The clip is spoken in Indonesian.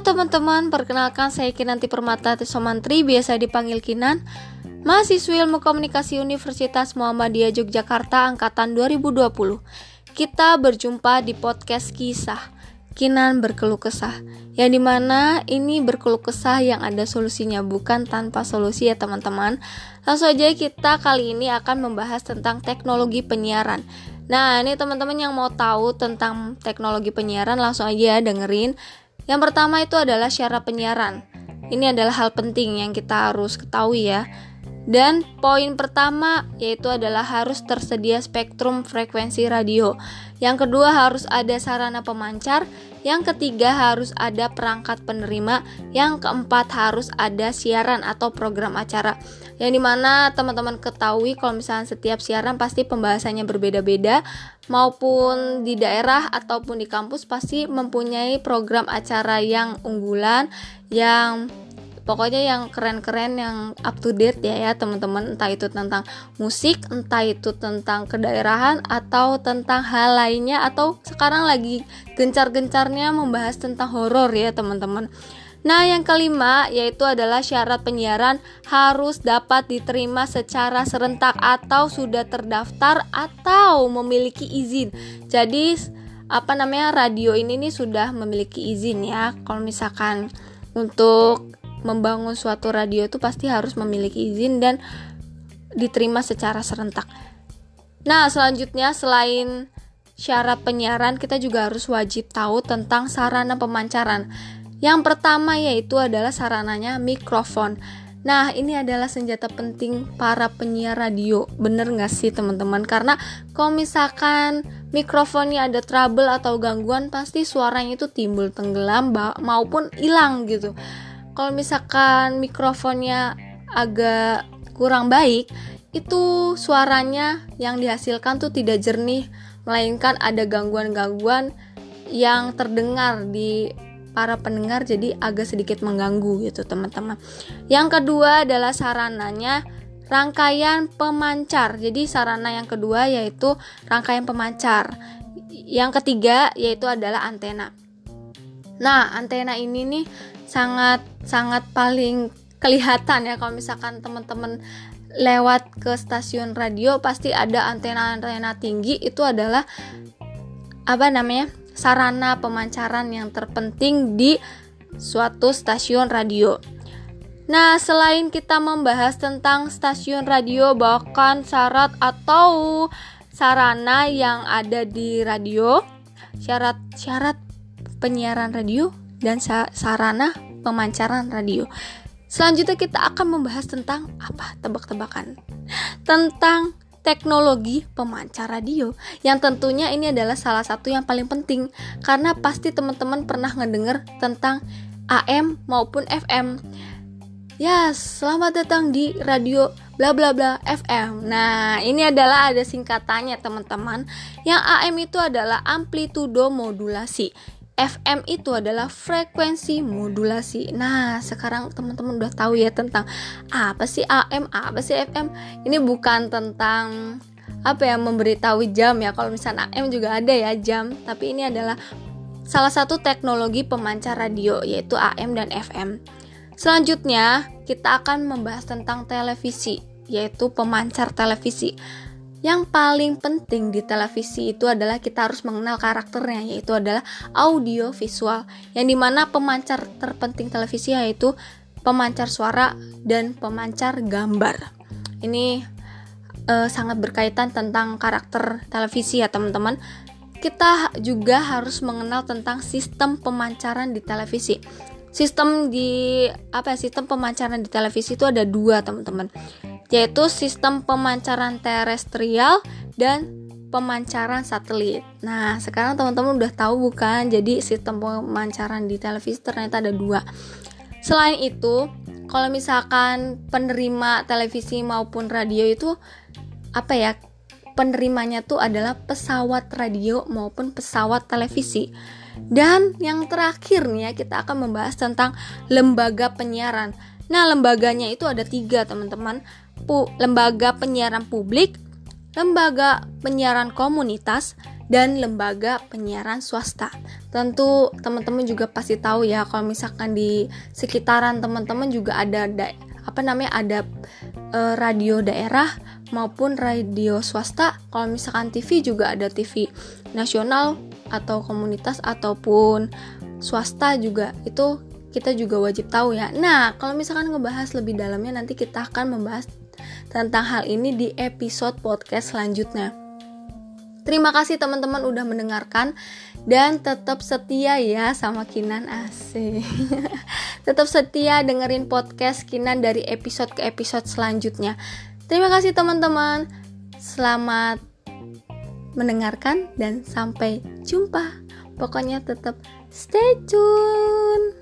Teman-teman, perkenalkan saya Kinanti Permata Tesomantri, biasa dipanggil Kinan. Mahasiswi Ilmu Komunikasi Universitas Muhammadiyah Yogyakarta angkatan 2020. Kita berjumpa di podcast kisah Kinan berkeluh kesah. Yang di mana ini berkeluh kesah yang ada solusinya bukan tanpa solusi ya teman-teman. Langsung aja kita kali ini akan membahas tentang teknologi penyiaran. Nah, ini teman-teman yang mau tahu tentang teknologi penyiaran langsung aja dengerin yang pertama itu adalah syarat penyiaran. Ini adalah hal penting yang kita harus ketahui ya. Dan poin pertama yaitu adalah harus tersedia spektrum frekuensi radio. Yang kedua harus ada sarana pemancar, yang ketiga harus ada perangkat penerima, yang keempat harus ada siaran atau program acara. Yang di mana teman-teman ketahui kalau misalnya setiap siaran pasti pembahasannya berbeda-beda, maupun di daerah ataupun di kampus pasti mempunyai program acara yang unggulan, yang pokoknya yang keren-keren yang up to date ya ya teman-teman entah itu tentang musik entah itu tentang kedaerahan atau tentang hal lainnya atau sekarang lagi gencar-gencarnya membahas tentang horor ya teman-teman Nah, yang kelima yaitu adalah syarat penyiaran harus dapat diterima secara serentak atau sudah terdaftar atau memiliki izin. Jadi, apa namanya radio ini nih sudah memiliki izin ya. Kalau misalkan untuk membangun suatu radio itu pasti harus memiliki izin dan diterima secara serentak. Nah, selanjutnya selain syarat penyiaran, kita juga harus wajib tahu tentang sarana pemancaran. Yang pertama yaitu adalah sarananya mikrofon. Nah, ini adalah senjata penting para penyiar radio. Bener nggak sih teman-teman? Karena kalau misalkan mikrofonnya ada trouble atau gangguan, pasti suaranya itu timbul tenggelam maupun hilang gitu kalau misalkan mikrofonnya agak kurang baik itu suaranya yang dihasilkan tuh tidak jernih melainkan ada gangguan-gangguan yang terdengar di para pendengar jadi agak sedikit mengganggu gitu teman-teman. Yang kedua adalah sarananya rangkaian pemancar. Jadi sarana yang kedua yaitu rangkaian pemancar. Yang ketiga yaitu adalah antena. Nah, antena ini nih sangat sangat paling kelihatan ya. Kalau misalkan teman-teman lewat ke stasiun radio pasti ada antena-antena tinggi. Itu adalah apa namanya sarana pemancaran yang terpenting di suatu stasiun radio. Nah, selain kita membahas tentang stasiun radio bahkan syarat atau sarana yang ada di radio, syarat-syarat penyiaran radio dan sarana pemancaran radio. Selanjutnya kita akan membahas tentang apa? Tebak-tebakan. Tentang teknologi pemancar radio yang tentunya ini adalah salah satu yang paling penting karena pasti teman-teman pernah ngedenger tentang AM maupun FM. Ya, selamat datang di radio bla bla bla FM. Nah, ini adalah ada singkatannya teman-teman. Yang AM itu adalah amplitudo modulasi FM itu adalah frekuensi modulasi. Nah, sekarang teman-teman udah tahu ya tentang apa sih AM, apa sih FM. Ini bukan tentang apa ya memberitahu jam ya. Kalau misalnya AM juga ada ya jam, tapi ini adalah salah satu teknologi pemancar radio yaitu AM dan FM. Selanjutnya, kita akan membahas tentang televisi, yaitu pemancar televisi. Yang paling penting di televisi itu adalah kita harus mengenal karakternya yaitu adalah audio visual yang di mana pemancar terpenting televisi yaitu pemancar suara dan pemancar gambar. Ini uh, sangat berkaitan tentang karakter televisi ya teman-teman. Kita juga harus mengenal tentang sistem pemancaran di televisi. Sistem di apa ya? Sistem pemancaran di televisi itu ada dua teman-teman yaitu sistem pemancaran terestrial dan pemancaran satelit. Nah, sekarang teman-teman udah tahu bukan? Jadi sistem pemancaran di televisi ternyata ada dua. Selain itu, kalau misalkan penerima televisi maupun radio itu apa ya? Penerimanya tuh adalah pesawat radio maupun pesawat televisi. Dan yang terakhir nih ya, kita akan membahas tentang lembaga penyiaran. Nah, lembaganya itu ada tiga, teman-teman pu lembaga penyiaran publik, lembaga penyiaran komunitas, dan lembaga penyiaran swasta. Tentu teman-teman juga pasti tahu ya kalau misalkan di sekitaran teman-teman juga ada da apa namanya ada e, radio daerah maupun radio swasta. Kalau misalkan TV juga ada TV nasional atau komunitas ataupun swasta juga itu kita juga wajib tahu ya. Nah, kalau misalkan ngebahas lebih dalamnya nanti kita akan membahas tentang hal ini di episode podcast selanjutnya. Terima kasih teman-teman udah mendengarkan dan tetap setia ya sama Kinan AC. tetap setia dengerin podcast Kinan dari episode ke episode selanjutnya. Terima kasih teman-teman. Selamat mendengarkan dan sampai jumpa. Pokoknya tetap stay tune.